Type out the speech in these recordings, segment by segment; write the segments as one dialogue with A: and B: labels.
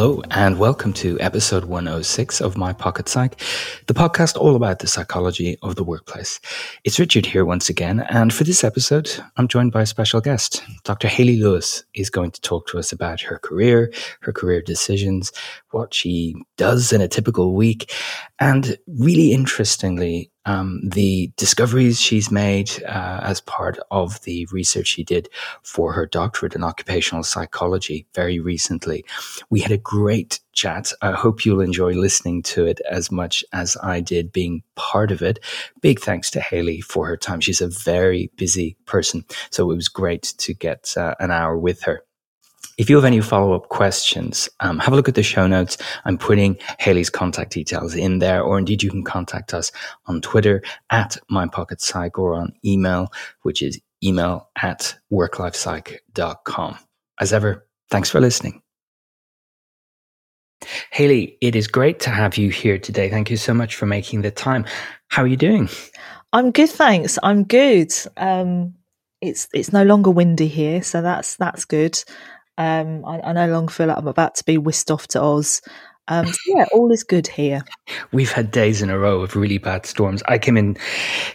A: Hello, and welcome to episode 106 of My Pocket Psych, the podcast all about the psychology of the workplace. It's Richard here once again, and for this episode, I'm joined by a special guest. Dr. Hayley Lewis is going to talk to us about her career, her career decisions, what she does in a typical week, and really interestingly, um, the discoveries she's made uh, as part of the research she did for her doctorate in occupational psychology very recently. We had a great chat. I hope you'll enjoy listening to it as much as I did being part of it. Big thanks to Hayley for her time. She's a very busy person, so it was great to get uh, an hour with her. If you have any follow up questions, um, have a look at the show notes. I'm putting Hayley's contact details in there, or indeed you can contact us on Twitter at mypocketpsych or on email, which is email at worklifepsych.com. As ever, thanks for listening. Hayley, it is great to have you here today. Thank you so much for making the time. How are you doing?
B: I'm good, thanks. I'm good. Um, it's it's no longer windy here, so that's that's good. Um, I, I, no longer feel like I'm about to be whisked off to Oz. Um, so yeah, all is good here.
A: We've had days in a row of really bad storms. I came in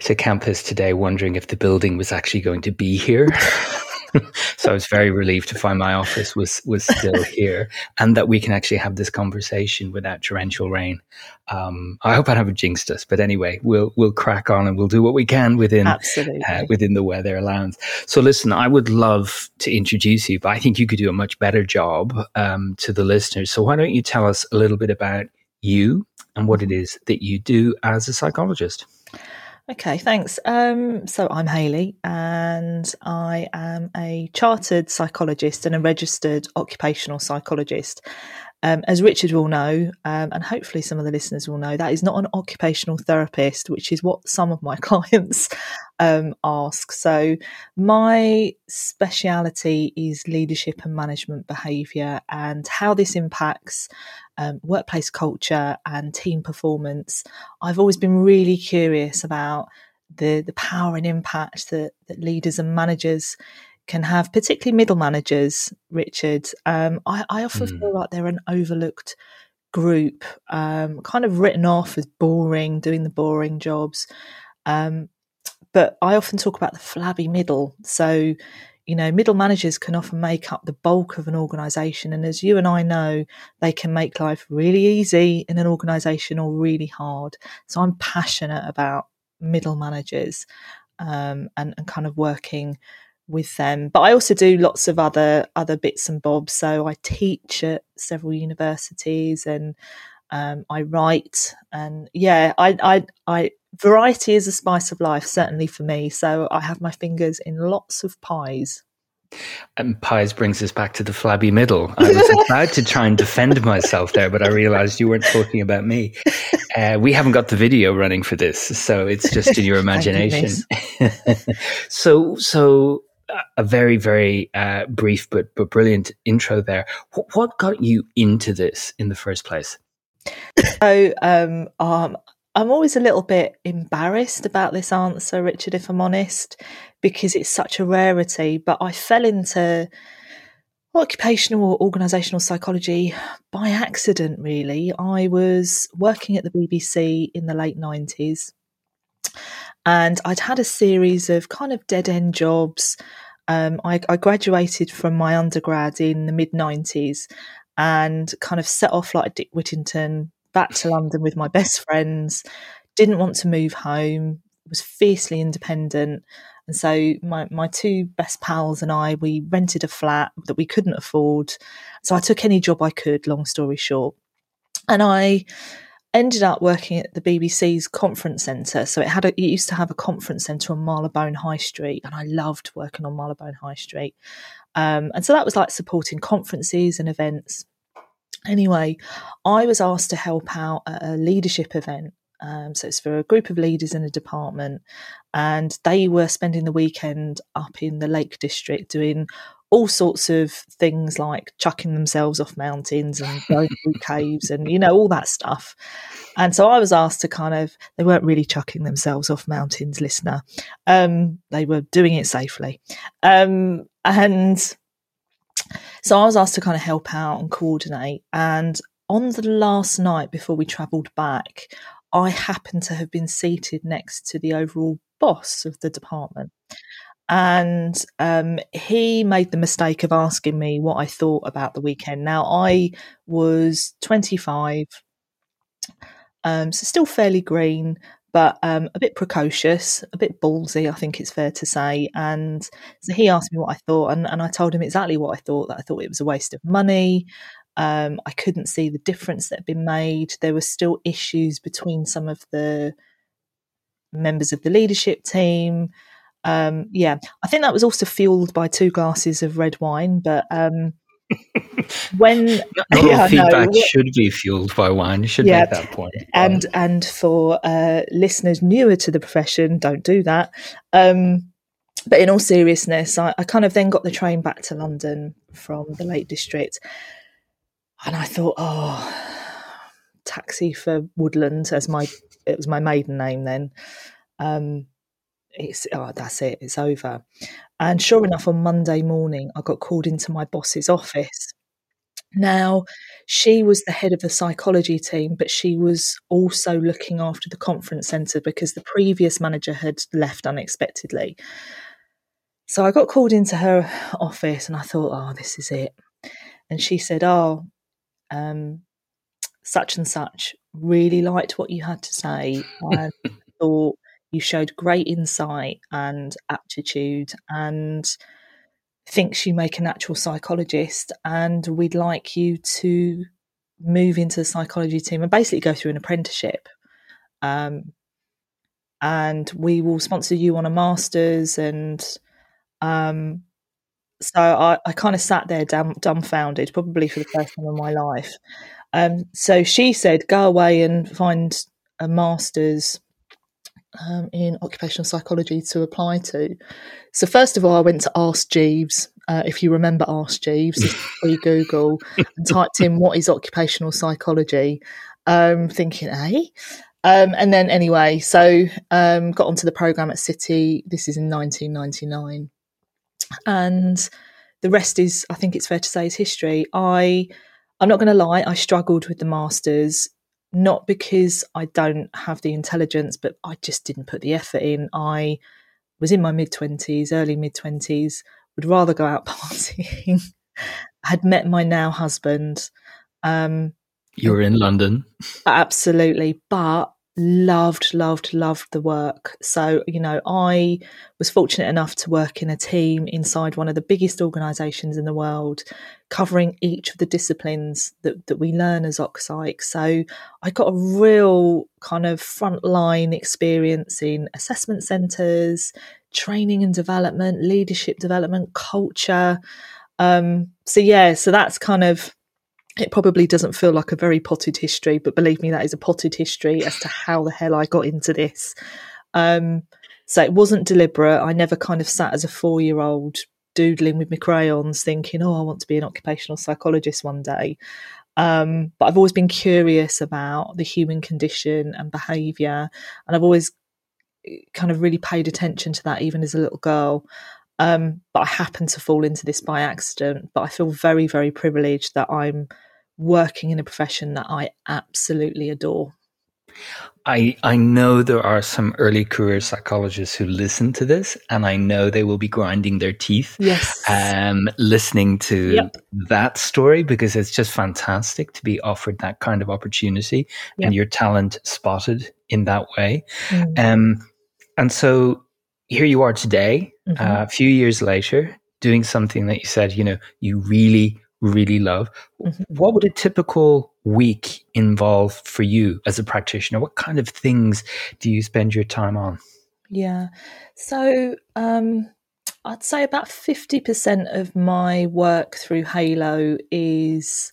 A: to campus today wondering if the building was actually going to be here. so I was very relieved to find my office was was still here, and that we can actually have this conversation without torrential rain. Um, I hope I haven't jinxed us, but anyway, we'll we'll crack on and we'll do what we can within uh, within the weather allowance. So, listen, I would love to introduce you, but I think you could do a much better job um, to the listeners. So, why don't you tell us a little bit about you and what it is that you do as a psychologist?
B: Okay, thanks. Um, so I'm Hayley, and I am a chartered psychologist and a registered occupational psychologist. Um, as Richard will know, um, and hopefully some of the listeners will know, that is not an occupational therapist, which is what some of my clients um, ask. So, my speciality is leadership and management behaviour and how this impacts um, workplace culture and team performance. I've always been really curious about the, the power and impact that, that leaders and managers can have, particularly middle managers, Richard. Um, I, I, often mm. feel like they're an overlooked group, um, kind of written off as boring, doing the boring jobs. Um, but I often talk about the flabby middle. So, you know, middle managers can often make up the bulk of an organization. And as you and I know, they can make life really easy in an organization or really hard. So I'm passionate about middle managers um, and, and kind of working with them. But I also do lots of other other bits and bobs. So I teach at several universities and um, I write and yeah, I, I I variety is a spice of life, certainly for me. So I have my fingers in lots of pies.
A: And pies brings us back to the flabby middle. I was about to try and defend myself there, but I realized you weren't talking about me. Uh, we haven't got the video running for this, so it's just in your imagination. so, so a very very uh, brief but but brilliant intro there. What, what, got you into this in the first place?
B: So um, um, I'm always a little bit embarrassed about this answer, Richard, if I'm honest, because it's such a rarity. But I fell into occupational or organisational psychology by accident, really. I was working at the BBC in the late 90s and I'd had a series of kind of dead end jobs. Um, I, I, graduated from my undergrad in the mid 90s and kind of set off like Dick Whittington back to London with my best friends. Didn't want to move home, was fiercely independent. And so my, my two best pals and I, we rented a flat that we couldn't afford. So I took any job I could, long story short. And I ended up working at the BBC's conference centre. So it had a, it used to have a conference centre on Marylebone High Street, and I loved working on Marylebone High Street. Um, and so that was like supporting conferences and events. Anyway, I was asked to help out at a leadership event. Um, so it's for a group of leaders in a department, and they were spending the weekend up in the Lake District doing all sorts of things like chucking themselves off mountains and going through caves and you know all that stuff and so i was asked to kind of they weren't really chucking themselves off mountains listener um, they were doing it safely um, and so I was asked to kind of help out and coordinate. And on the last night before we travelled back, I happened to have been seated next to the overall boss of the department. And um, he made the mistake of asking me what I thought about the weekend. Now, I was 25, um, so still fairly green, but um, a bit precocious, a bit ballsy, I think it's fair to say. And so he asked me what I thought, and, and I told him exactly what I thought that I thought it was a waste of money. Um, I couldn't see the difference that had been made. There were still issues between some of the members of the leadership team. Um, yeah, I think that was also fueled by two glasses of red wine, but um, when
A: not all yeah, feedback no, should be fueled by wine. You should yeah, make that point.
B: And and for uh, listeners newer to the profession, don't do that. Um, but in all seriousness, I, I, kind of then got the train back to London from the Lake District, and I thought, oh, taxi for Woodland as my it was my maiden name then. Um, it's oh that's it, it's over. And sure enough, on Monday morning, I got called into my boss's office. Now, she was the head of the psychology team, but she was also looking after the conference centre because the previous manager had left unexpectedly. So I got called into her office and I thought, oh, this is it. And she said, oh, um, such and such really liked what you had to say and I thought you showed great insight and aptitude and thinks you make a natural psychologist and we'd like you to move into the psychology team and basically go through an apprenticeship um, and we will sponsor you on a master's and um, so I, I kind of sat there dumb, dumbfounded, probably for the first time in my life. Um, so she said, "Go away and find a master's um, in occupational psychology to apply to." So first of all, I went to Ask Jeeves. Uh, if you remember Ask Jeeves, pre Google, and typed in what is occupational psychology, um, thinking, "Eh." Um, and then anyway, so um, got onto the program at City. This is in 1999 and the rest is, I think it's fair to say, is history. I, I'm not going to lie, I struggled with the masters, not because I don't have the intelligence, but I just didn't put the effort in. I was in my mid twenties, early mid twenties, would rather go out partying. had met my now husband. Um,
A: you were in London,
B: absolutely, but loved, loved, loved the work. So, you know, I was fortunate enough to work in a team inside one of the biggest organisations in the world, covering each of the disciplines that, that we learn as OccPsych. So I got a real kind of frontline experience in assessment centres, training and development, leadership development, culture. Um, so yeah, so that's kind of it probably doesn't feel like a very potted history, but believe me, that is a potted history as to how the hell I got into this. Um, so it wasn't deliberate. I never kind of sat as a four year old doodling with my crayons thinking, oh, I want to be an occupational psychologist one day. Um, but I've always been curious about the human condition and behaviour. And I've always eh, kind of really paid attention to that, even as a little girl. Um, but I happened to fall into this by accident. But I feel very, very privileged that I'm working in a profession that I absolutely adore.
A: I I know there are some early career psychologists who listen to this, and I know they will be grinding their teeth,
B: yes,
A: um, listening to yep. that story because it's just fantastic to be offered that kind of opportunity yep. and your talent spotted in that way. Mm. Um, and so here you are today, mm-hmm. uh, a few years later, doing something that you said, you know, you really, really love. Mm-hmm. What would a typical week involve for you as a practitioner? What kind of things do you spend your time on?
B: Yeah. So, um, I'd say about 50% of my work through Halo is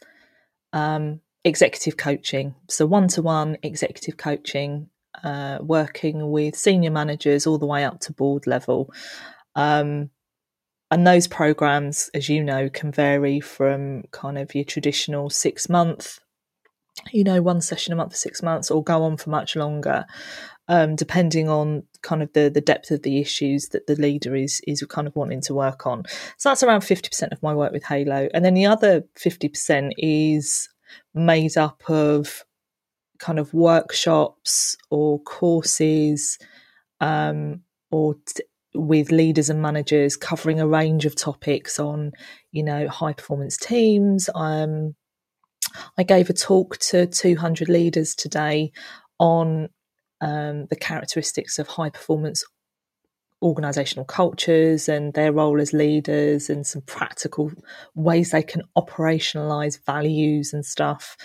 B: um, executive coaching. So, one to one executive coaching uh, working with senior managers all the way up to board level. Um, and those programs, as you know, can vary from kind of your traditional six month you know, one session a month for six months or go on for much longer, um, depending on kind of the, the depth of the issues that the leader is is kind of wanting to work on. So that's around 50% of my work with Halo. And then the other 50% is made up of kind of workshops or courses um, or t- with leaders and managers covering a range of topics on, you know, high performance teams, um, I gave a talk to 200 leaders today on um, the characteristics of high performance organizational cultures and their role as leaders and some practical ways they can operationalize values and stuff.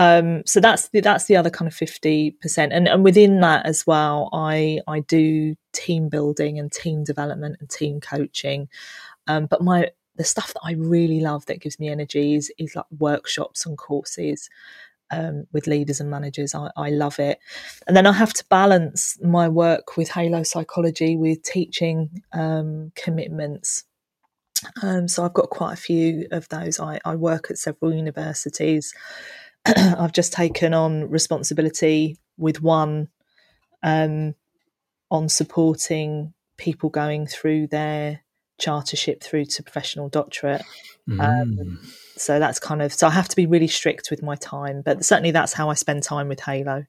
B: Um, so that's the, that's the other kind of 50%. And, and within that as well, I, I do team building and team development and team coaching. Um, but my, the stuff that I really love that gives me energy is, is like workshops and courses um, with leaders and managers. I, I love it. And then I have to balance my work with Halo Psychology with teaching um, commitments. Um, so I've got quite a few of those. I, I work at several universities. I've just taken on responsibility with one um, on supporting people going through their chartership through to professional doctorate. Um, mm. Um, so that's kind of so I have to be really strict with my time, but certainly that's how I spend time with Halo.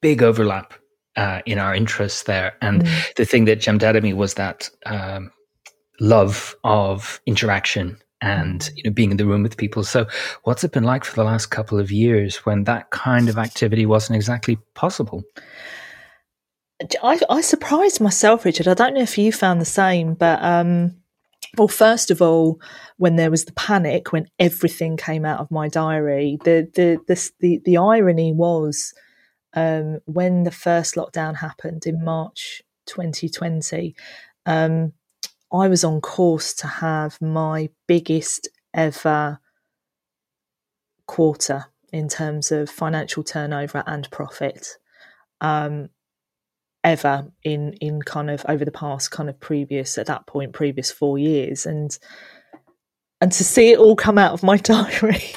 A: Big overlap uh, in our interests there, and mm. the thing that jumped out at me was that um, love of interaction and you know being in the room with people. So, what's it been like for the last couple of years when that kind of activity wasn't exactly possible?
B: I, I surprised myself, Richard. I don't know if you found the same, but um, well, first of all, when there was the panic, when everything came out of my diary, the the the the, the irony was um, when the first lockdown happened in March 2020. Um, I was on course to have my biggest ever quarter in terms of financial turnover and profit. Um, ever in in kind of over the past kind of previous at that point previous four years and and to see it all come out of my diary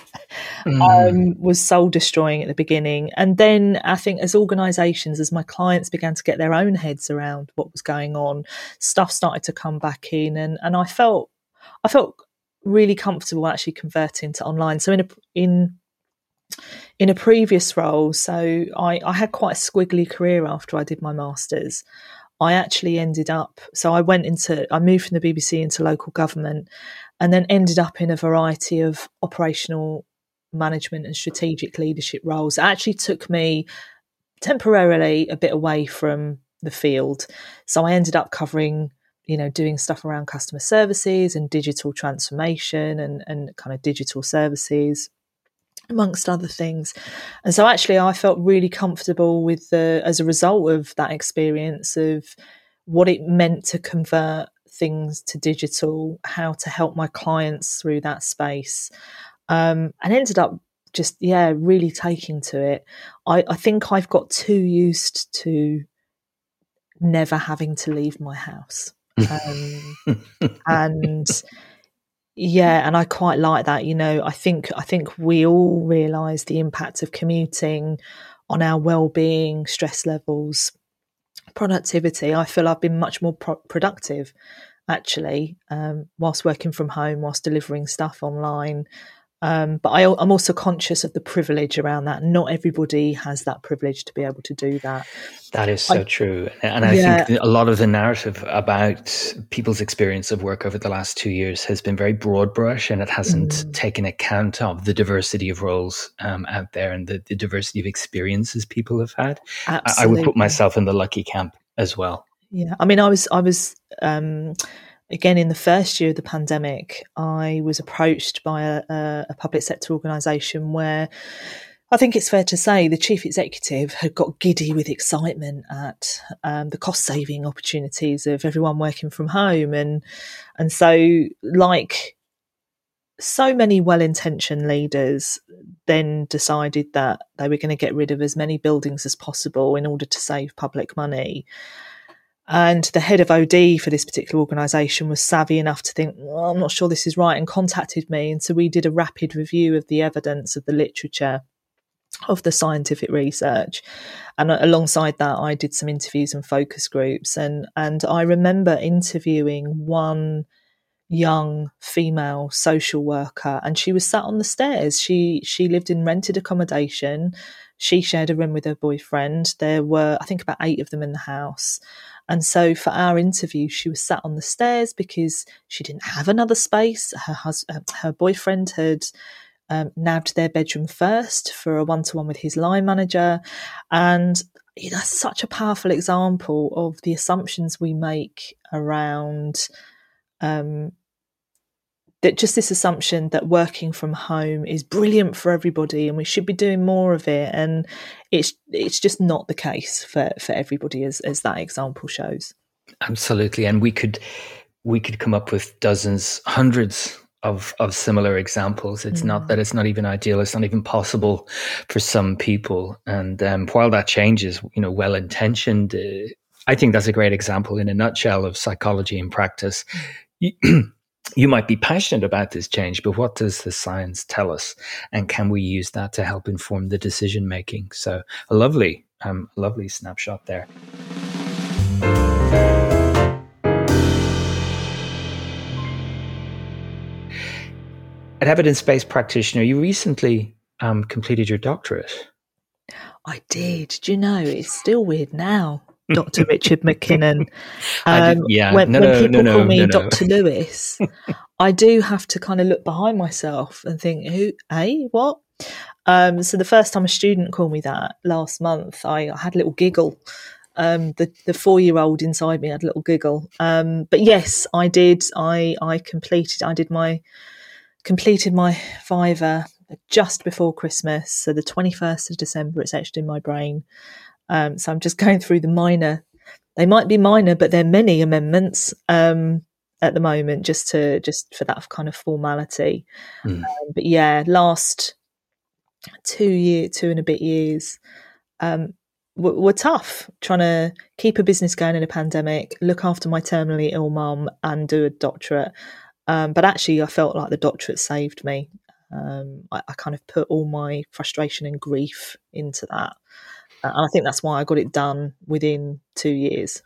B: mm. um, was soul destroying at the beginning and then i think as organizations as my clients began to get their own heads around what was going on stuff started to come back in and and i felt i felt really comfortable actually converting to online so in a in in a previous role, so I, I had quite a squiggly career after I did my masters. I actually ended up, so I went into, I moved from the BBC into local government and then ended up in a variety of operational management and strategic leadership roles. It actually took me temporarily a bit away from the field. So I ended up covering, you know, doing stuff around customer services and digital transformation and, and kind of digital services amongst other things. And so actually I felt really comfortable with the as a result of that experience of what it meant to convert things to digital, how to help my clients through that space. Um, and ended up just yeah, really taking to it. I, I think I've got too used to never having to leave my house. Um, and yeah, and I quite like that. You know, I think I think we all realise the impact of commuting on our well-being, stress levels, productivity. I feel I've been much more pro- productive actually um, whilst working from home, whilst delivering stuff online. Um, but I, am also conscious of the privilege around that. Not everybody has that privilege to be able to do that.
A: That is so I, true. And I yeah. think a lot of the narrative about people's experience of work over the last two years has been very broad brush and it hasn't mm. taken account of the diversity of roles um, out there and the, the, diversity of experiences people have had. Absolutely. I, I would put myself in the lucky camp as well.
B: Yeah. I mean, I was, I was, um, again in the first year of the pandemic, I was approached by a, a public sector organisation where I think it's fair to say the chief executive had got giddy with excitement at um, the cost saving opportunities of everyone working from home, and and so like so many well intentioned leaders then decided that they were going to get rid of as many buildings as possible in order to save public money. And the head of OD for this particular organisation was savvy enough to think, well, I'm not sure this is right, and contacted me. And so we did a rapid review of the evidence of the literature of the scientific research. And uh, alongside that, I did some interviews and focus groups. And, and I remember interviewing one young female social worker and she was sat on the stairs. She, she lived in rented accommodation. She shared a room with her boyfriend. There were, I think, about eight of them in the house. And so for our interview, she was sat on the stairs because she didn't have another space. Her husband, her boyfriend had um, nabbed their bedroom first for a one to one with his line manager. And you know, such a powerful example of the assumptions we make around um, that just this assumption that working from home is brilliant for everybody and we should be doing more of it and it's it's just not the case for for everybody as as that example shows
A: absolutely and we could we could come up with dozens hundreds of of similar examples. It's mm. not that it's not even ideal. It's not even possible for some people. And um, while that changes, you know, well intentioned, uh, I think that's a great example in a nutshell of psychology in practice. You, might be passionate about this change, but what does the science tell us? And can we use that to help inform the decision making? So a lovely, um, lovely snapshot there. An evidence based practitioner, you recently um, completed your doctorate.
B: I did. Do you know, it's still weird now. Dr. Richard MacKinnon. Um,
A: yeah,
B: when,
A: no,
B: when
A: no,
B: people
A: no,
B: call me Dr. Lewis, I do have to kind of look behind myself and think, who, hey, what? Um, so the first time a student called me that last month, I, I had a little giggle. Um, the the four year old inside me had a little giggle. Um, but yes, I did. I I completed. I did my completed my Viva just before Christmas, so the 21st of December, it's etched in my brain. Um, so I'm just going through the minor. They might be minor, but there are many amendments um, at the moment, just to just for that kind of formality. Mm. Um, but yeah, last two year, two and a bit years, um, were, were tough. Trying to keep a business going in a pandemic, look after my terminally ill mum, and do a doctorate. Um, but actually, I felt like the doctorate saved me. Um, I, I, kind of put all my frustration and grief into that. Uh, and I think that's why I got it done within two years.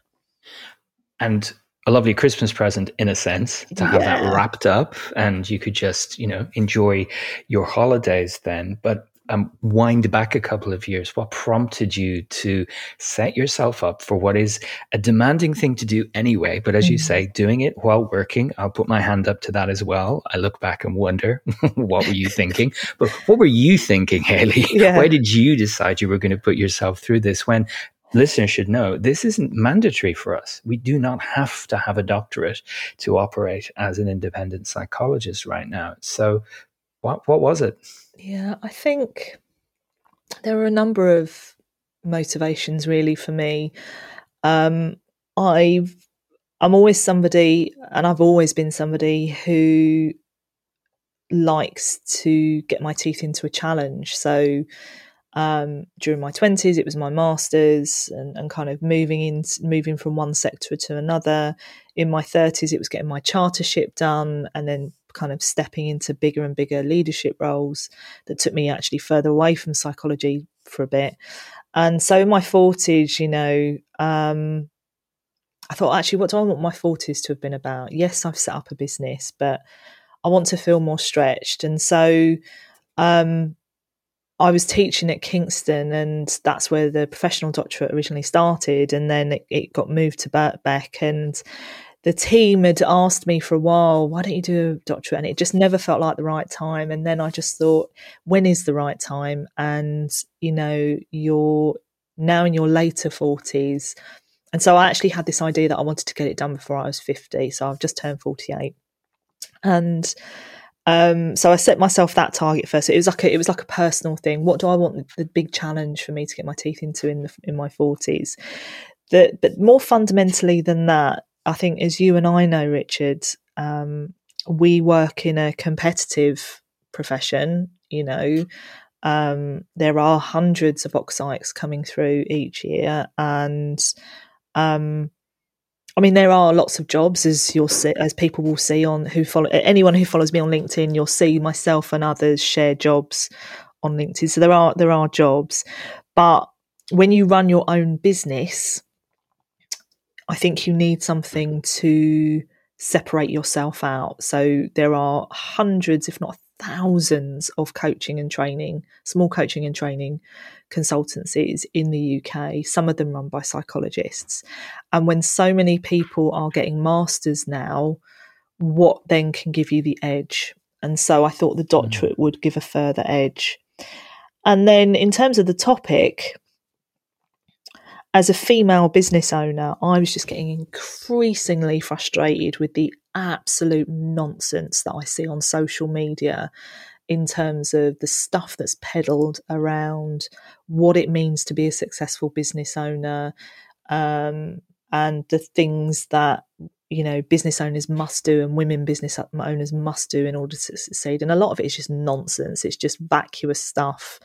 A: And a lovely Christmas present in a sense to have yeah. that wrapped up and you could just, you know, enjoy your holidays then. But um, wind back a couple of years, what prompted you to set yourself up for what is a demanding thing to do anyway? But as mm. you say, doing it while working, I'll put my hand up to that as well. I look back and wonder, what were you thinking? But what were you thinking, Hayley? Yeah. Why did you decide you were going to put yourself through this when listeners should know this isn't mandatory for us. We do not have to have a doctorate to operate as an independent psychologist right now. So, what what was it?
B: Yeah, I think there are a number of motivations really for me. Um, I've I'm always somebody, and I've always been somebody who likes to get my teeth into a challenge. So um, during my twenties, it was my masters and, and kind of moving in, moving from one sector to another. In my thirties, it was getting my chartership done, and then kind of stepping into bigger and bigger leadership roles that took me actually further away from psychology for a bit. And so in my 40s, you know, um, I thought, actually, what do I want my 40s to have been about? Yes, I've set up a business, but I want to feel more stretched. And so um, I was teaching at Kingston, and that's where the professional doctorate originally started. And then it, it got moved to Birkbeck. And the team had asked me for a while, why don't you do a doctorate? And it just never felt like the right time. And then I just thought, when is the right time? And, you know, you're now in your later 40s. And so I actually had this idea that I wanted to get it done before I was 50. So I've just turned 48. And um, so I set myself that target first. It was like a, it was like a personal thing. What do I want the big challenge for me to get my teeth into in the, in my 40s? That, but more fundamentally than that, I think, as you and I know, Richard, um, we work in a competitive profession. You know, um, there are hundreds of OccPsychs coming through each year, and um, I mean, there are lots of jobs, as you'll see, as people will see on who follow anyone who follows me on LinkedIn. You'll see myself and others share jobs on LinkedIn. So there are there are jobs, but when you run your own business, I think you need something to separate yourself out. So there are hundreds, if not thousands, of coaching and training, small coaching and training consultancies in the UK, some of them run by psychologists. And when so many people are getting masters now, what then can give you the edge? And so I thought the hmm. doctorate would give a further edge. And then in terms of the topic, as a female business owner, I was just getting increasingly frustrated with the absolute nonsense that I see on social media in terms of the stuff that's peddled around what it means to be a successful business owner um, and the things that you know business owners must do and women business owners must do in order to succeed. And a lot of it is just nonsense. It's just vacuous stuff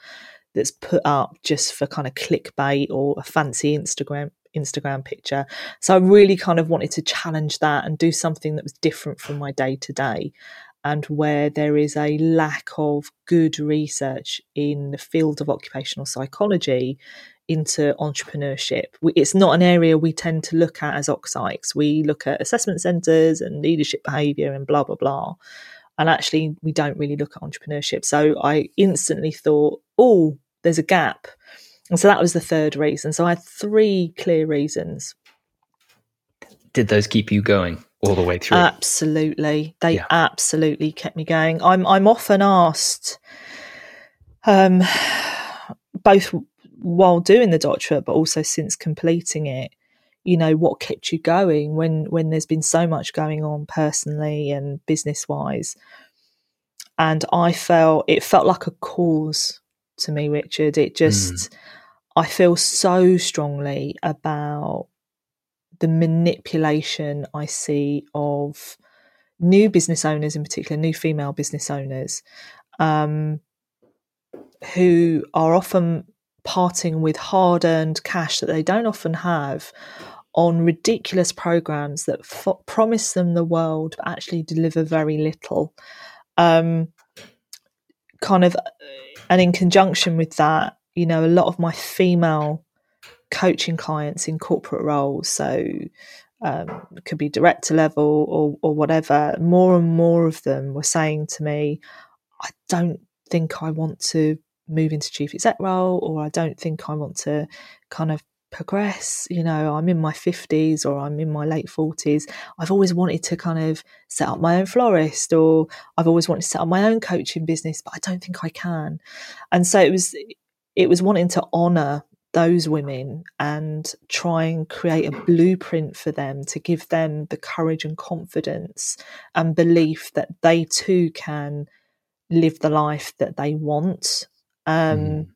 B: that's put up just for kind of clickbait or a fancy instagram Instagram picture. So I really kind of wanted to challenge that and do something that was different from my day to day and where there is a lack of good research in the field of occupational psychology into entrepreneurship. It's not an area we tend to look at as OccPsychs. We look at assessment centres and leadership behaviour and blah, blah, blah. And actually, we don't really look at entrepreneurship. So I instantly thought, oh, there's a gap. And so that was the third reason. So I had three clear reasons.
A: Did those keep you going all the way through?
B: Absolutely. They yeah. absolutely kept me going. I'm I'm often asked um both while doing the doctorate but also since completing it, you know, what kept you going when when there's been so much going on personally and business wise. And I felt it felt like a cause to me, Richard. It just mm I feel so strongly about the manipulation I see of new business owners, in particular, new female business owners, um, who are often parting with hard earned cash that they don't often have on ridiculous programs that f- promise them the world but actually deliver very little. Um, kind of, and in conjunction with that, you know, a lot of my female coaching clients in corporate roles, so um, could be director level or, or whatever, more and more of them were saying to me, I don't think I want to move into chief exec role, or I don't think I want to kind of progress. You know, I'm in my 50s or I'm in my late 40s. I've always wanted to kind of set up my own florist, or I've always wanted to set up my own coaching business, but I don't think I can. And so it was it was wanting to honor those women and try and create a blueprint for them to give them the courage and confidence and belief that they too can live the life that they want um, mm.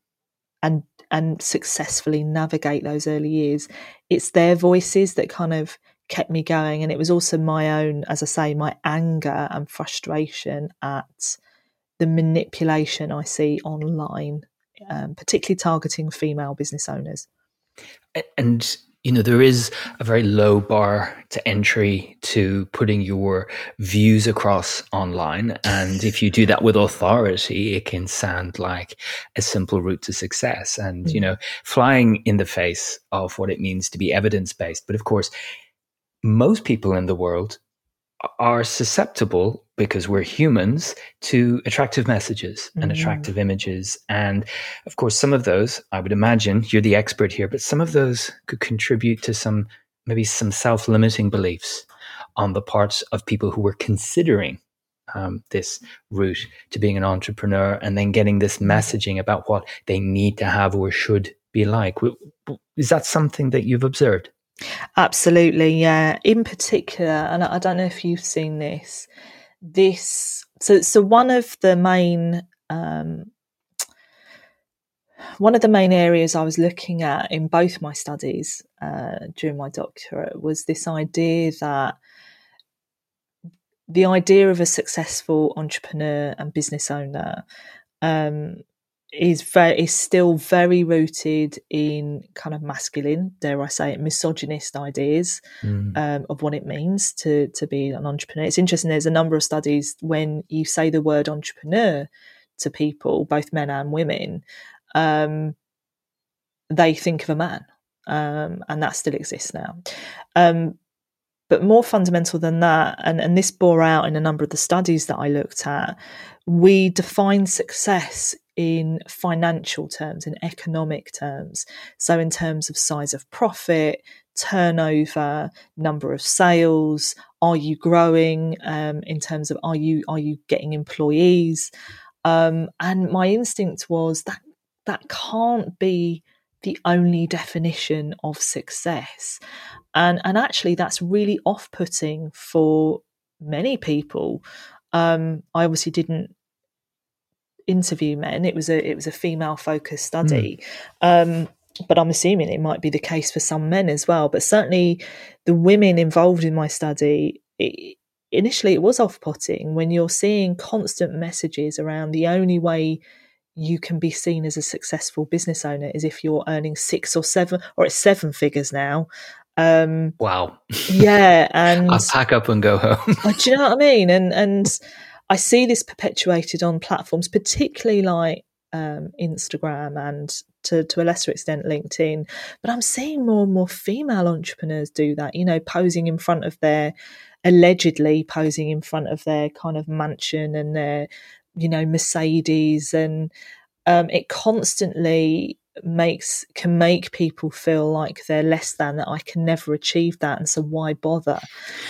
B: And and successfully navigate those early years it's their voices that kind of kept me going and it was also my own as i say my anger and frustration at the manipulation i see online um, particularly targeting female business owners.
A: And you know there is a very low bar to entry to putting your views across online. And if you do that with authority it can sound like a simple route to success. And you hmm. know flying in the face of what it means to be evidence based but of course most people in the world are susceptible because we're humans to attractive messages and mm-hmm. attractive images. And of course, some of those, I would imagine, you're the expert here, but some of those could contribute to some, maybe some self limiting beliefs on the parts of people who were considering um, this route to being an entrepreneur and then getting this messaging about what they need to have or should be like. Is that something that you've observed?
B: Absolutely, yeah. In particular, and I don't know if you've seen this. This so so one of the main um, one of the main areas I was looking at in both my studies uh, during my doctorate was this idea that the idea of a successful entrepreneur and business owner um, is very is still very rooted in kind of masculine, dare I say it, misogynist ideas mm. um, of what it means to to be an entrepreneur. It's interesting. There's a number of studies when you say the word entrepreneur to people, both men and women, um, they think of a man. Um, and that still exists now. Um, but more fundamental than that, and, and this bore out in a number of the studies that I looked at, we define success in financial terms, in economic terms. So, in terms of size of profit, turnover, number of sales, are you growing? Um, in terms of are you are you getting employees? Um, and my instinct was that that can't be the only definition of success. And, and actually, that's really off putting for many people. Um, I obviously didn't interview men; it was a it was a female focused study. Mm. Um, but I'm assuming it might be the case for some men as well. But certainly, the women involved in my study, it, initially, it was off putting when you're seeing constant messages around the only way you can be seen as a successful business owner is if you're earning six or seven or it's seven figures now
A: um wow
B: yeah and
A: i'll pack up and go home
B: do you know what i mean and and i see this perpetuated on platforms particularly like um, instagram and to, to a lesser extent linkedin but i'm seeing more and more female entrepreneurs do that you know posing in front of their allegedly posing in front of their kind of mansion and their you know Mercedes, and um, it constantly makes can make people feel like they're less than that I can never achieve that and so why bother?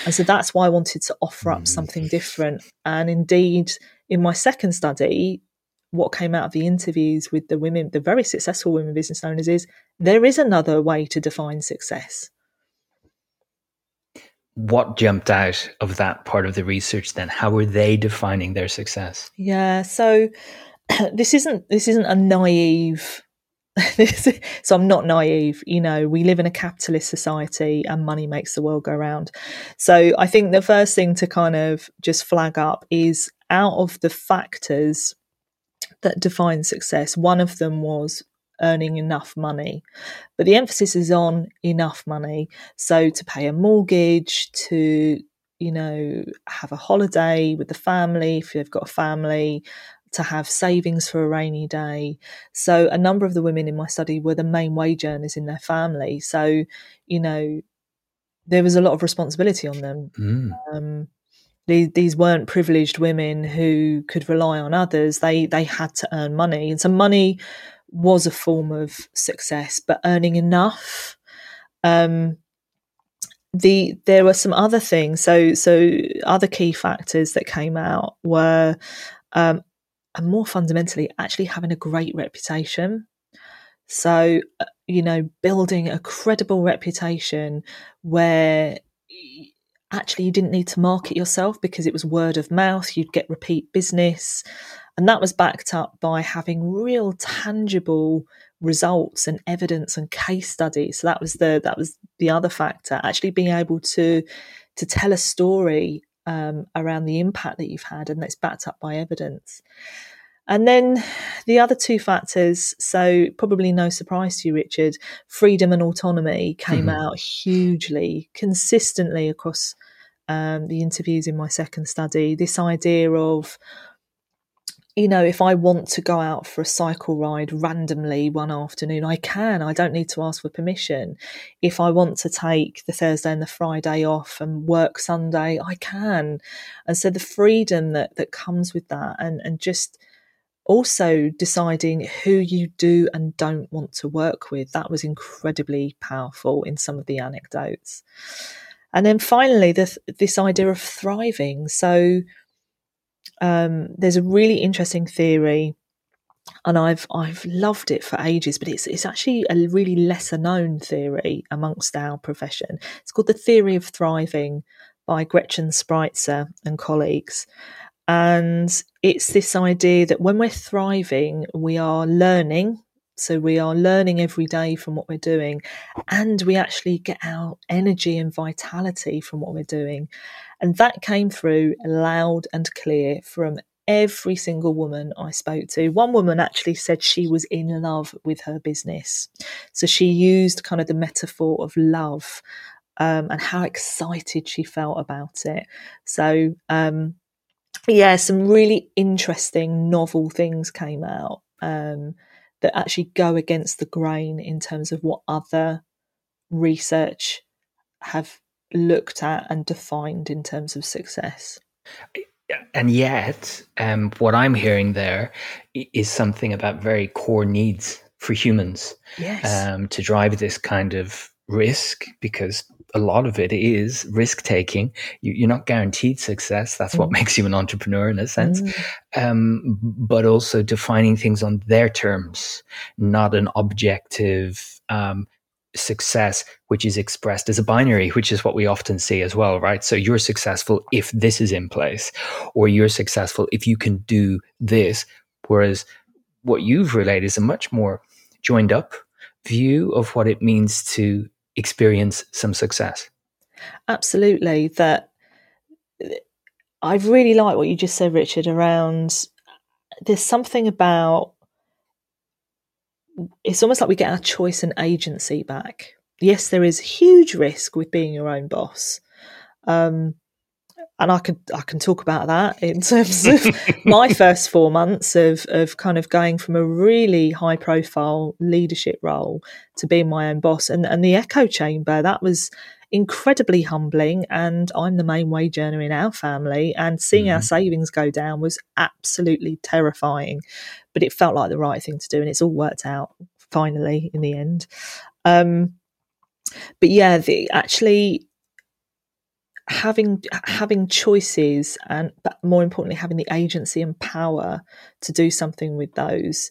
B: And so that's why I wanted to offer up something mm. different. And indeed in my second study what came out of the interviews with the women the very successful women business owners is there is another way to define success.
A: What jumped out of that part of the research then? How were they defining their success?
B: Yeah so this isn't this isn't a naive so i'm not naive you know we live in a capitalist society and money makes the world go round so i think the first thing to kind of just flag up is out of the factors that define success one of them was earning enough money. But the emphasis is on enough money. So to pay a mortgage, to, you know, have a holiday with the family, if you've got a family, to have savings for a rainy day. So a number of the women in my study were the main wage earners in their family. So, you know, there was a lot of responsibility on them. Mm. Um, these weren't privileged women who could rely on others. They they had to earn money, and so money was a form of success, but earning enough. Um, the there were some other things. So so other key factors that came out were, um, and more fundamentally, actually having a great reputation. So uh, you know, building a credible reputation where actually you didn't need to market yourself because it was word of mouth. You'd get repeat business. And that was backed up by having real tangible results and evidence and case studies. So that was the that was the other factor. Actually being able to to tell a story um, around the impact that you've had, and that's backed up by evidence. And then the other two factors, so probably no surprise to you, Richard, freedom and autonomy came mm-hmm. out hugely, consistently across um, the interviews in my second study. This idea of you know, if I want to go out for a cycle ride randomly one afternoon, I can. I don't need to ask for permission. If I want to take the Thursday and the Friday off and work Sunday, I can. And so the freedom that that comes with that and and just also deciding who you do and don't want to work with, that was incredibly powerful in some of the anecdotes. And then finally, the, this idea of thriving. So um, there's a really interesting theory, and I've I've loved it for ages, but it's it's actually a really lesser known theory amongst our profession. It's called the theory of thriving by Gretchen Spreitzer and colleagues. And it's this idea that when we're thriving, we are learning. So we are learning every day from what we're doing, and we actually get our energy and vitality from what we're doing. And that came through loud and clear from every single woman I spoke to. One woman actually said she was in love with her business. So she used kind of the metaphor of love um, and how excited she felt about it. So, um, yeah, some really interesting, novel things came out um, that actually go against the grain in terms of what other research have looked at and defined in terms of success.
A: And yet, um, what I'm hearing there is something about very core needs for humans
B: yes.
A: um, to drive this kind of risk because a lot of it is risk taking. You, are not guaranteed success. That's mm. what makes you an entrepreneur in a sense. Mm. Um, but also defining things on their terms, not an objective um, success which is expressed as a binary, which is what we often see as well, right? So you're successful if this is in place, or you're successful if you can do this. Whereas what you've relayed is a much more joined up view of what it means to experience some success.
B: Absolutely. That I really like what you just said, Richard, around there's something about it's almost like we get our choice and agency back. Yes, there is huge risk with being your own boss. Um, and I can I can talk about that in terms of my first four months of of kind of going from a really high profile leadership role to being my own boss and and the echo chamber that was incredibly humbling and I'm the main wage earner in our family and seeing mm-hmm. our savings go down was absolutely terrifying but it felt like the right thing to do and it's all worked out finally in the end um, but yeah the actually having having choices and but more importantly having the agency and power to do something with those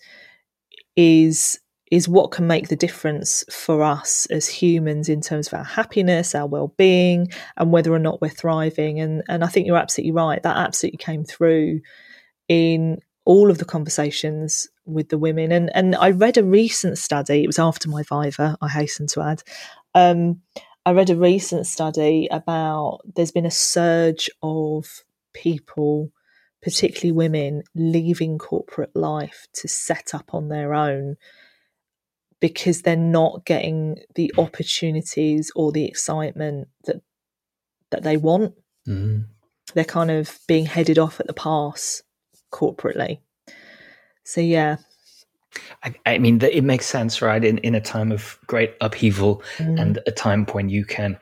B: is is what can make the difference for us as humans in terms of our happiness, our well-being, and whether or not we're thriving. And and I think you're absolutely right. That absolutely came through in all of the conversations with the women. And and I read a recent study. It was after my Viva. I hasten to add. Um, I read a recent study about there's been a surge of people, particularly women, leaving corporate life to set up on their own because they're not getting the opportunities or the excitement that that they want. Mm. They're kind of being headed off at the pass corporately. So yeah,
A: I, I, mean, it makes sense, right? In in a time of great upheaval mm. and a time when you can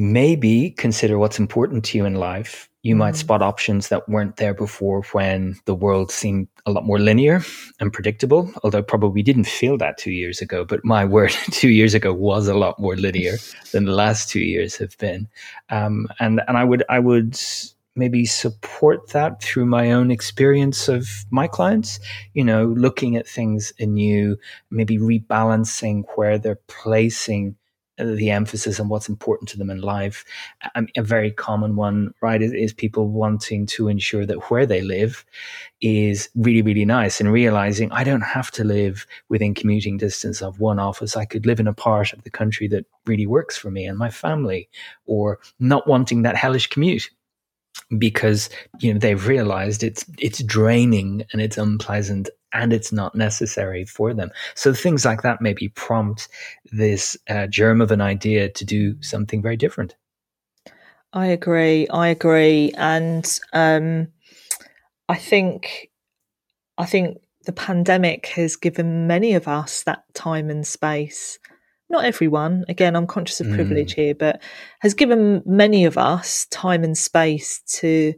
A: maybe consider what's important to you in life, you might spot options that weren't there before when the world seemed a lot more linear and predictable. Although probably didn't feel that two years ago, but my word, two years ago was a lot more linear than the last two years have been. Um, and and I would I would maybe support that through my own experience of my clients, you know, looking at things anew, maybe rebalancing where they're placing the emphasis on what's important to them in life. I mean, a very common one, right, is, is, people wanting to ensure that where they live is really, really nice and realizing I don't have to live within commuting distance of one office. I could live in a part of the country that really works for me and my family, or not wanting that hellish commute because you know they've realized it's it's draining and it's unpleasant and it's not necessary for them. So things like that maybe prompt this uh, germ of an idea to do something very different.
B: I agree i agree. And um, i think i think the pandemic has given many of us that time and space. Not everyone, again, I'm conscious of privilege mm. here, but has given many of us time and space to,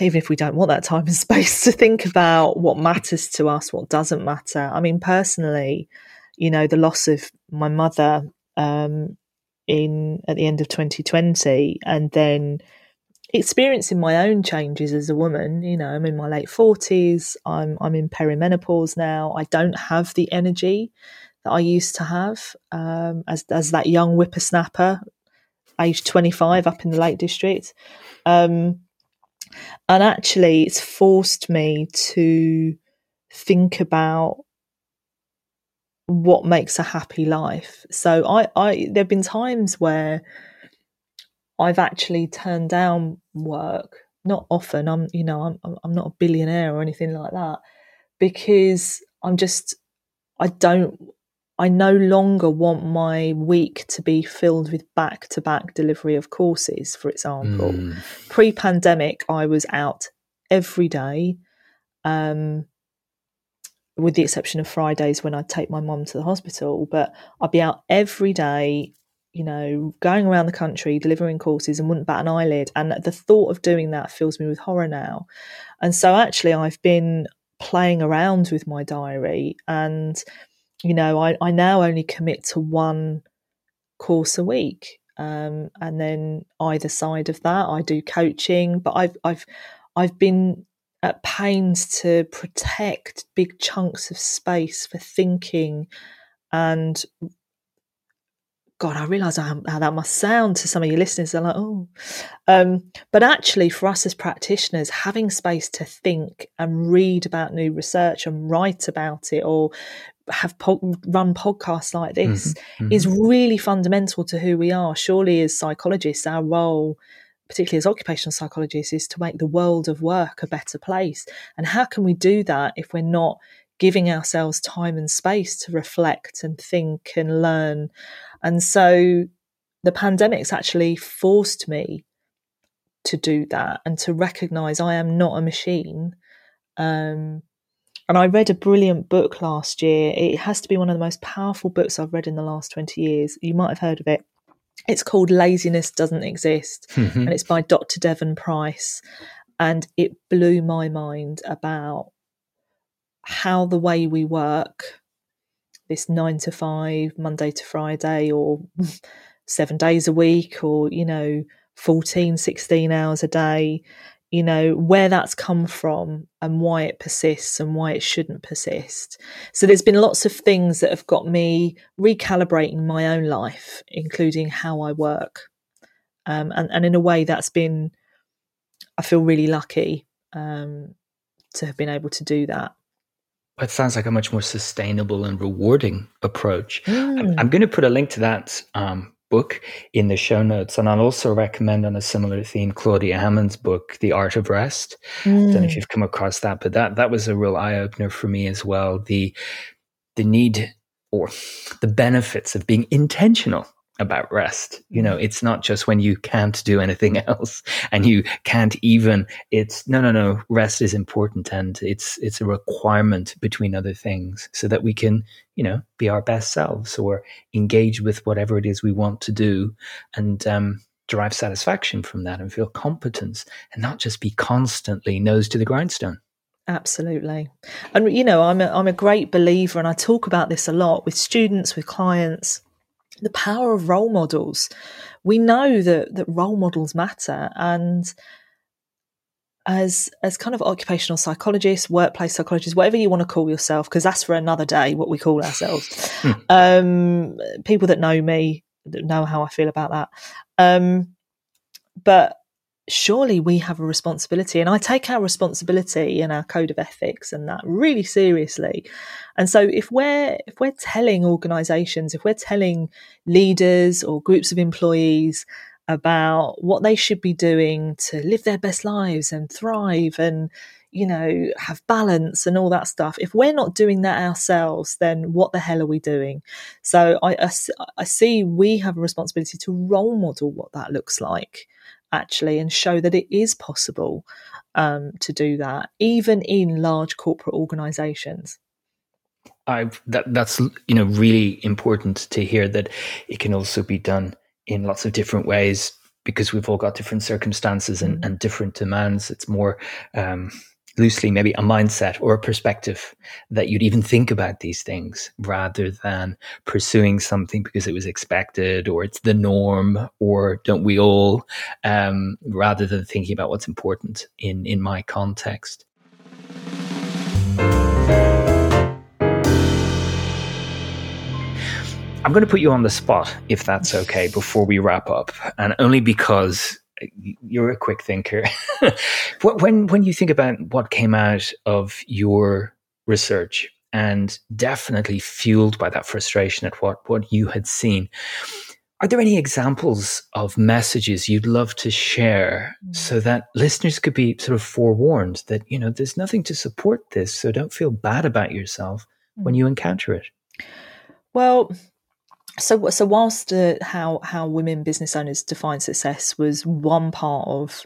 B: even if we don't want that time and space, to think about what matters to us, what doesn't matter. I mean, personally, you know, the loss of my mother um, in at the end of 2020, and then experiencing my own changes as a woman. You know, I'm in my late 40s. I'm I'm in perimenopause now. I don't have the energy that I used to have um, as as that young whippersnapper, age twenty five, up in the Lake District, um, and actually, it's forced me to think about what makes a happy life. So I, I there've been times where I've actually turned down work. Not often. I'm, you know, I'm I'm not a billionaire or anything like that, because I'm just I don't I no longer want my week to be filled with back to back delivery of courses, for example. Mm. Pre pandemic, I was out every day, um, with the exception of Fridays when I'd take my mum to the hospital, but I'd be out every day, you know, going around the country delivering courses and wouldn't bat an eyelid. And the thought of doing that fills me with horror now. And so actually, I've been playing around with my diary and you know I, I now only commit to one course a week um, and then either side of that I do coaching but I've I've I've been at pains to protect big chunks of space for thinking and God, I realise how, that must sound to some of your listeners. They're like, oh. Um, but actually, for us as practitioners, having space to think and read about new research and write about it or have po- run podcasts like this mm-hmm, mm-hmm. is really fundamental to who we are. Surely, as psychologists, our role, particularly as occupational psychologists, is to make the world of work a better place. And how can we do that if we're not giving ourselves time and space to reflect and think and learn. And so the pandemic's actually forced me to do that and to recognize I am not a machine. Um, and I read a brilliant book last year. It has to be one of the most powerful books I've read in the last 20 years. You might have heard of it. It's called Laziness Doesn't Exist, mm-hmm. and it's by Dr. Devon Price. And it blew my mind about how the way we work, this nine to five, Monday to Friday, or seven days a week, or, you know, 14, 16 hours a day, you know, where that's come from and why it persists and why it shouldn't persist. So there's been lots of things that have got me recalibrating my own life, including how I work. Um, and, and in a way, that's been, I feel really lucky um, to have been able to do that
A: it sounds like a much more sustainable and rewarding approach. Mm. I'm, I'm, going to put a link to that um, book in the show notes, and I'll also recommend on a similar theme Claudia Hammond's book, The Art of Rest. Mm. I don't know if mm. you've come across that, but that that was a real eye opener for me as well. The the need or the benefits of being intentional about rest. You know, mm. it's not just when you can't do anything else and you can't even it's no no no rest is important and it's it's a requirement between other things so that we can, you know, be our best selves or engage with whatever it is we want to do and um derive satisfaction from that and feel competence and not just be constantly nose to the grindstone.
B: Absolutely. And you know, I'm a I'm a great believer and I talk about this a lot with students, with clients the power of role models. We know that that role models matter, and as as kind of occupational psychologists, workplace psychologists, whatever you want to call yourself, because that's for another day what we call ourselves. Hmm. um, people that know me know how I feel about that. Um, but surely we have a responsibility and i take our responsibility and our code of ethics and that really seriously. And so if we're if we're telling organizations if we're telling leaders or groups of employees about what they should be doing to live their best lives and thrive and you know have balance and all that stuff if we're not doing that ourselves then what the hell are we doing? So i, I, I see we have a responsibility to role model what that looks like actually and show that it is possible um, to do that, even in large corporate organizations.
A: I that that's you know really important to hear that it can also be done in lots of different ways because we've all got different circumstances and, mm. and different demands. It's more um, loosely maybe a mindset or a perspective that you'd even think about these things rather than pursuing something because it was expected or it's the norm or don't we all um, rather than thinking about what's important in in my context. I'm going to put you on the spot if that's okay before we wrap up and only because you're a quick thinker. when when you think about what came out of your research, and definitely fueled by that frustration at what what you had seen, are there any examples of messages you'd love to share mm. so that listeners could be sort of forewarned that you know there's nothing to support this, so don't feel bad about yourself mm. when you encounter it?
B: Well, so so whilst uh, how how women business owners define success was one part of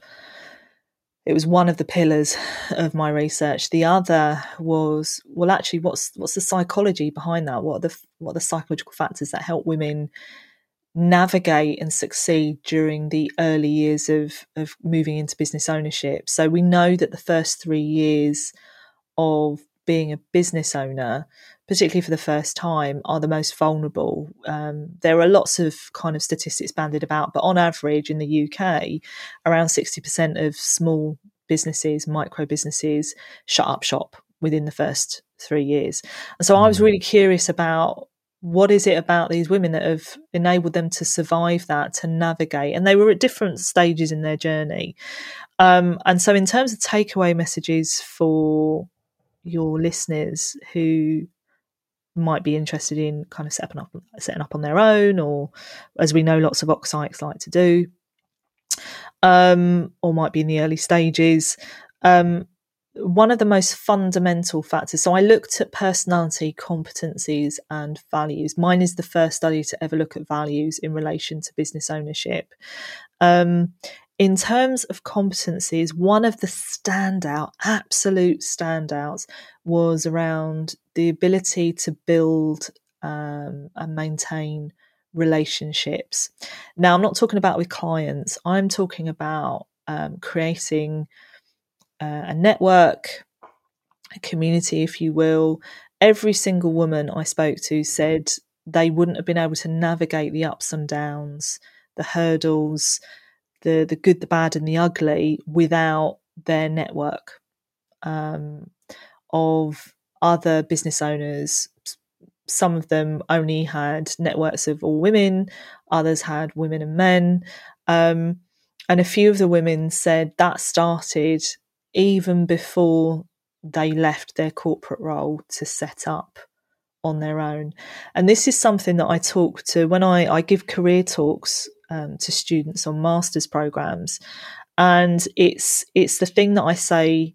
B: it was one of the pillars of my research. The other was well, actually, what's what's the psychology behind that? What are the what are the psychological factors that help women navigate and succeed during the early years of of moving into business ownership? So we know that the first three years of being a business owner, particularly for the first time, are the most vulnerable. Um, there are lots of kind of statistics banded about, but on average in the UK, around 60% of small businesses, micro businesses, shut up shop within the first three years. And so I was mm. really curious about what is it about these women that have enabled them to survive that, to navigate? And they were at different stages in their journey. Um, and so, in terms of takeaway messages for your listeners who might be interested in kind of setting up setting up on their own or as we know lots of OccPsychs like to do um, or might be in the early stages um, one of the most fundamental factors so i looked at personality competencies and values. Mine is the first study to ever look at values in relation to business ownership. Um, in terms of competencies, one of the standout, absolute standouts, was around the ability to build um, and maintain relationships. Now, I'm not talking about with clients, I'm talking about um, creating uh, a network, a community, if you will. Every single woman I spoke to said they wouldn't have been able to navigate the ups and downs, the hurdles the the good, the bad, and the ugly without their network um, of other business owners. Some of them only had networks of all women, others had women and men. Um, and a few of the women said that started even before they left their corporate role to set up on their own. And this is something that I talk to when I, I give career talks um, to students on masters programs, and it's it's the thing that I say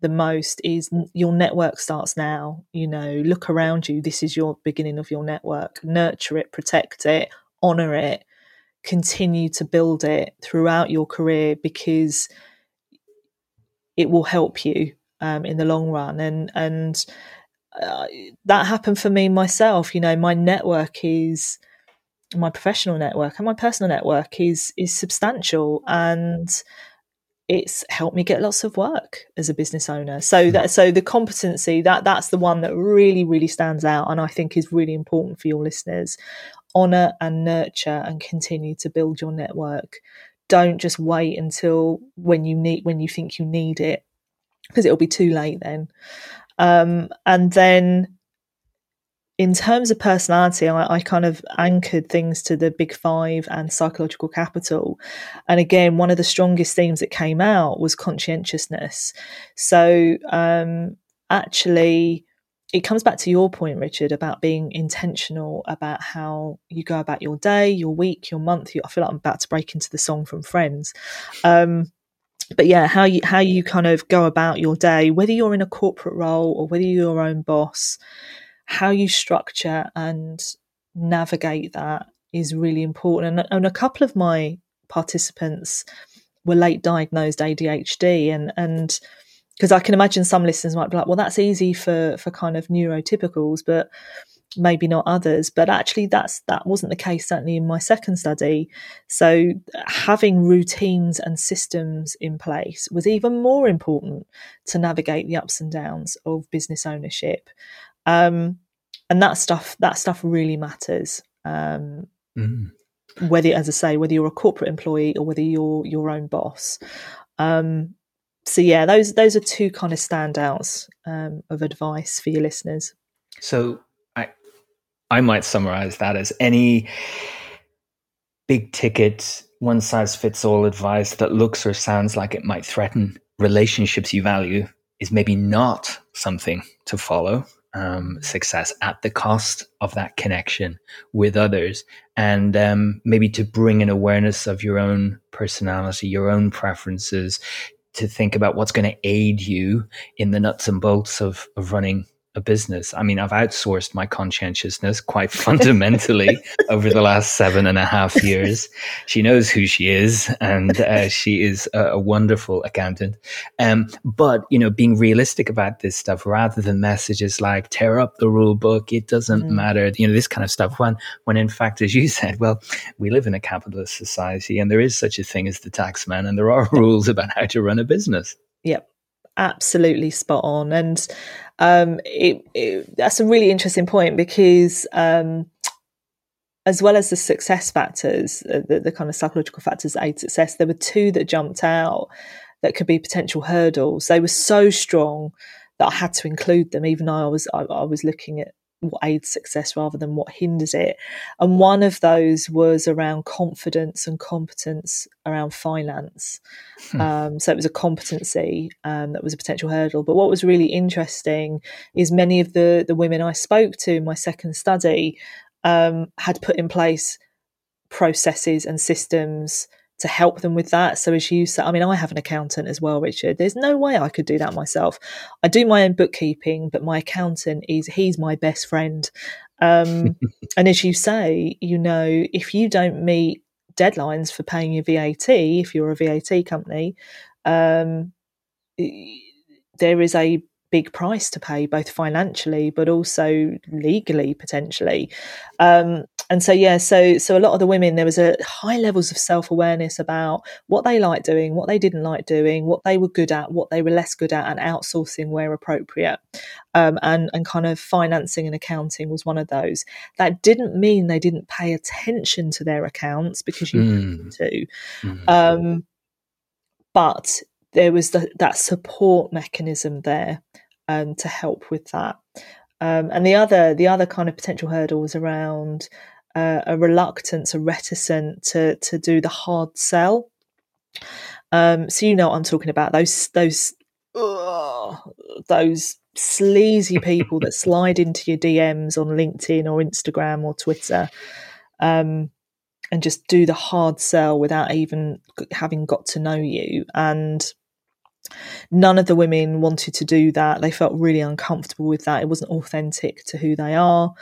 B: the most is your network starts now. You know, look around you. This is your beginning of your network. Nurture it, protect it, honor it, continue to build it throughout your career because it will help you um, in the long run. And and uh, that happened for me myself. You know, my network is my professional network and my personal network is is substantial and it's helped me get lots of work as a business owner. So hmm. that so the competency that that's the one that really really stands out and i think is really important for your listeners. Honor and nurture and continue to build your network. Don't just wait until when you need when you think you need it because it'll be too late then. Um, and then in terms of personality, I, I, kind of anchored things to the Big Five and psychological capital. And again, one of the strongest themes that came out was conscientiousness. So, um, actually, it comes back to your point, Richard, about being intentional about how you go about your day, your week, your month. I feel like I'm about to break into the song from Friends. Um, but yeah, how you how you kind of go about your day, whether you're in a corporate role or whether you're your own boss, how you structure and navigate that is really important. And, and a couple of my participants were late diagnosed ADHD, and and because I can imagine some listeners might be like, well, that's easy for for kind of neurotypicals, but maybe not others. But actually, that's that wasn't the case certainly in my second study. So having routines and systems in place was even more important to navigate the ups and downs of business ownership. Um, and that stuff that stuff really matters. Um, mm. Whether, as I say, whether you're a corporate employee or whether you're your own boss. Um, so yeah, those those are two kind of standouts um, of advice for your listeners.
A: So I I might summarize that as any big ticket one size fits all advice that looks or sounds like it might threaten relationships you value is maybe not something to follow um, success at the cost of that connection with others. And um, maybe to bring an awareness of your own personality your own preferences to think about what's going to aid you in the nuts and bolts of, of running a business. I mean, I've outsourced my conscientiousness quite fundamentally over the last seven and a half years. She knows who she is, and uh, she is a, a, wonderful accountant. Um, but you know, being realistic about this stuff rather than messages like "tear up the rule book," it doesn't mm. matter. You know, this kind of stuff. When, when in fact, as you said, well, we live in a capitalist society, and there is such a thing as the taxman, and there are rules about how to run a business.
B: Yep absolutely spot on and um, it, it, that's a really interesting point because um, as well as the success factors uh, the, the, kind of psychological factors that aid success there were two that jumped out that could be potential hurdles. They were so strong that i had to include them even though i was I, I was looking at what aids success rather than what hinders it. And one of those was around confidence and competence around finance. Hmm. Um, so it was a competency um, that was a potential hurdle. But what was really interesting is many of the, the women I spoke to in my second study um, had put in place processes and systems to help them with that. So as you said, I mean, I have an accountant as well, Richard. There's no way I could do that myself. I do my own bookkeeping, but my accountant is he's my best friend. Um, and as you say, you know, if you don't meet deadlines for paying your VAT, if you're a VAT company, um, there is a big price to pay, both financially but also legally potentially. Um, and so yeah, so so a lot of the women there was a high levels of self awareness about what they liked doing, what they didn't like doing, what they were good at, what they were less good at, and outsourcing where appropriate. Um, and and kind of financing and accounting was one of those. That didn't mean they didn't pay attention to their accounts because you mm. need to. Mm. Um, but there was the, that support mechanism there um, to help with that. Um, and the other the other kind of potential hurdle was around uh, a reluctance, a reticent to to do the hard sell. Um, so you know what I'm talking about those those uh, those sleazy people that slide into your DMs on LinkedIn or Instagram or Twitter, um, and just do the hard sell without even having got to know you and none of the women wanted to do that. They felt really uncomfortable with that. It wasn't authentic to who they are.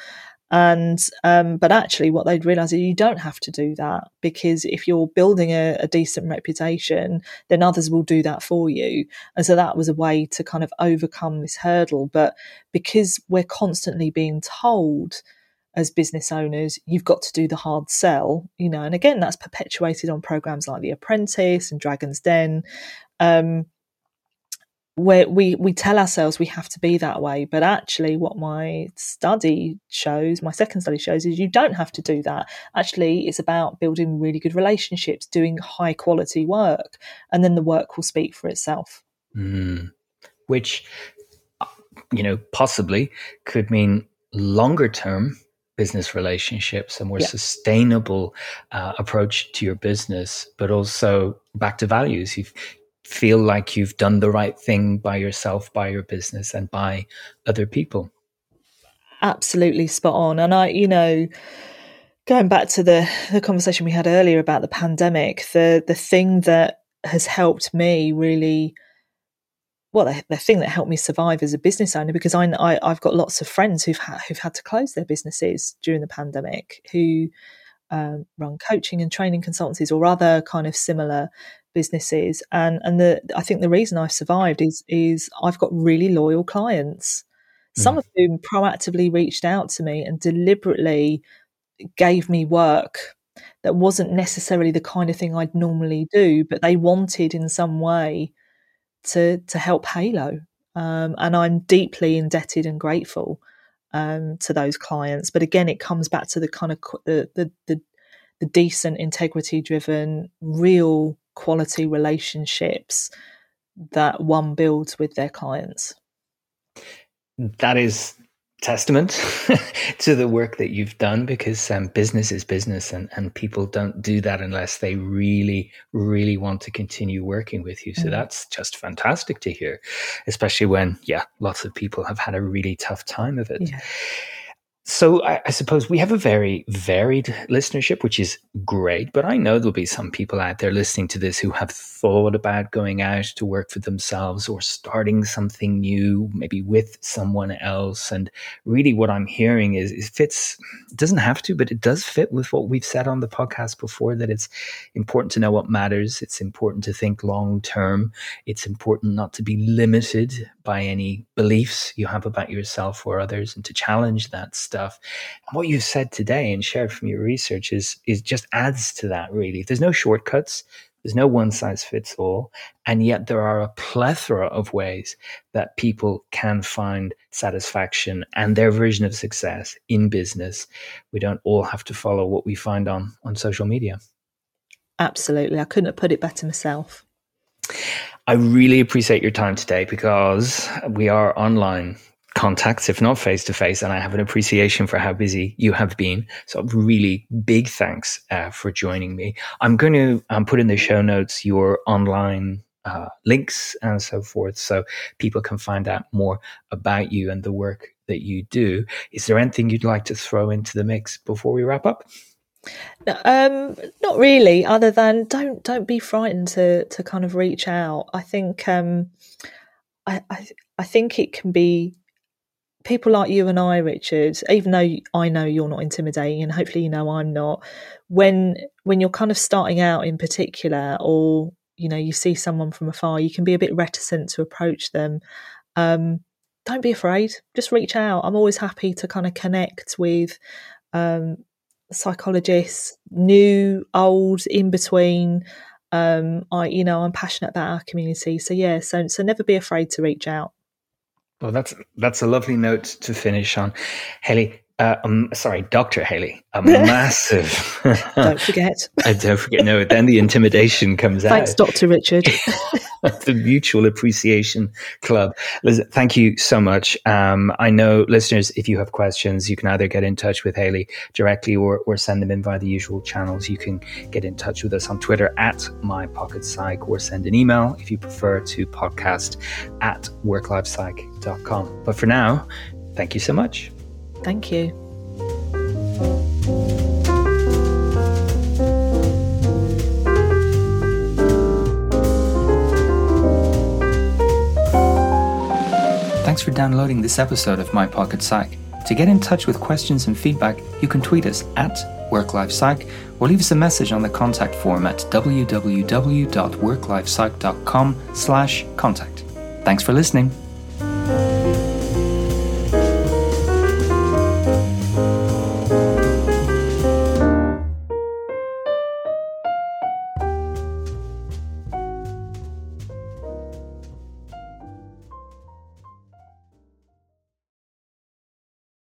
B: And um, but actually, what they'd realise is you don't have to do that because if you're building a, a, decent reputation, then others will do that for you. And so that was a way to kind of overcome this hurdle. But because we're constantly being told as business owners, you've got to do the hard sell, you know. And again, that's perpetuated on programs like The Apprentice and Dragon's Den. Um, where we we tell ourselves we have to be that way but actually what my study shows my second study shows is you don't have to do that actually it's about building really good relationships doing high quality work and then the work will speak for itself
A: mm. which you know possibly could mean longer term business relationships a more yeah. sustainable uh, approach to your business but also back to values you've feel like you've done the right thing by yourself, by your business, and by other people.
B: Absolutely spot on. And I, you know, going back to the the conversation we had earlier about the pandemic, the the thing that has helped me really well, the, the, thing that helped me survive as a business owner, because I, I have got lots of friends who've ha- who've had to close their businesses during the pandemic, who um, run coaching and training consultancies or other kind of similar businesses. And and the I think the reason I've survived is is I've got really loyal clients some mm. of whom proactively reached out to me and deliberately gave me work that wasn't necessarily the kind of thing I'd normally do but they wanted in some way to to help Halo. Um, and I'm deeply indebted and grateful um, to those clients but again it comes back to the kind of the the, the, the decent integrity driven real quality relationships that one builds with their clients.
A: That is testament to the work that you've done because um, business is business and, and people don't do that unless they really, really want to continue working with you. So mm. that's just fantastic to hear, especially when, yeah, lots of people have had a really tough time of it. Yeah. So I, I, suppose we have a very varied listenership, which is great. But I know there'll be some people out there listening to this who have thought about going out to work for themselves or starting something new, maybe with someone else. And really, what I'm hearing is it fits. It doesn't have to, but it does fit with what we've said on the podcast before. That it's important to know what matters. It's important to think long term. It's important not to be limited by any beliefs you have about yourself or others, and to challenge that stuff. And what you've said today and shared from your research is is just adds to that really. There's no shortcuts. There's no one size fits all. And yet there are a plethora of ways that people can find satisfaction and their version of success in business. We don't all have to follow what we find on, on social media.
B: Absolutely. I couldn't have put it better myself.
A: I really appreciate your time today because we are online contacts, if not face to face. And I have an appreciation for how busy you have been. So, really big thanks uh, for joining me. I'm going to um, put in the show notes your online uh, links and so forth so people can find out more about you and the work that you do. Is there anything you'd like to throw into the mix before we wrap up?
B: Um, not really. Other than don't don't be frightened to to kind of reach out. I think um, I, I I think it can be people like you and I, Richard, even though I know you're not intimidating, and hopefully you know I'm not, when when you're kind of starting out in particular, or you know you see someone from afar, you can be a bit reticent to approach them. Um, don't be afraid. Just reach out. I'm always happy to kind of connect with um, psychologists, new, old, in between. Um, I, you know, I'm passionate about our community, so yeah. So, so never be afraid to reach out.
A: Well, that's that's a lovely note to finish on, Hayley. Uh, um, sorry, Dr. Hayley, a massive.
B: don't forget.
A: I don't forget. No, then the intimidation comes
B: Thanks,
A: out.
B: Thanks, Dr. Richard.
A: the Mutual Appreciation Club. Listen, thank you so much. Um, I know, listeners, if you have questions, you can either get in touch with Hayley directly or, or send them in via the usual channels. You can get in touch with us on Twitter at MyPocketPsych or send an email if you prefer to podcast at worklifepsych.com. But for now, thank you so much.
B: Thank you.
A: Thanks for downloading this episode of My Pocket Psych. To get in touch with questions and feedback, you can tweet us at WorkLifePsych or leave us a message on the contact form at www.worklifepsych.com slash contact. Thanks for listening.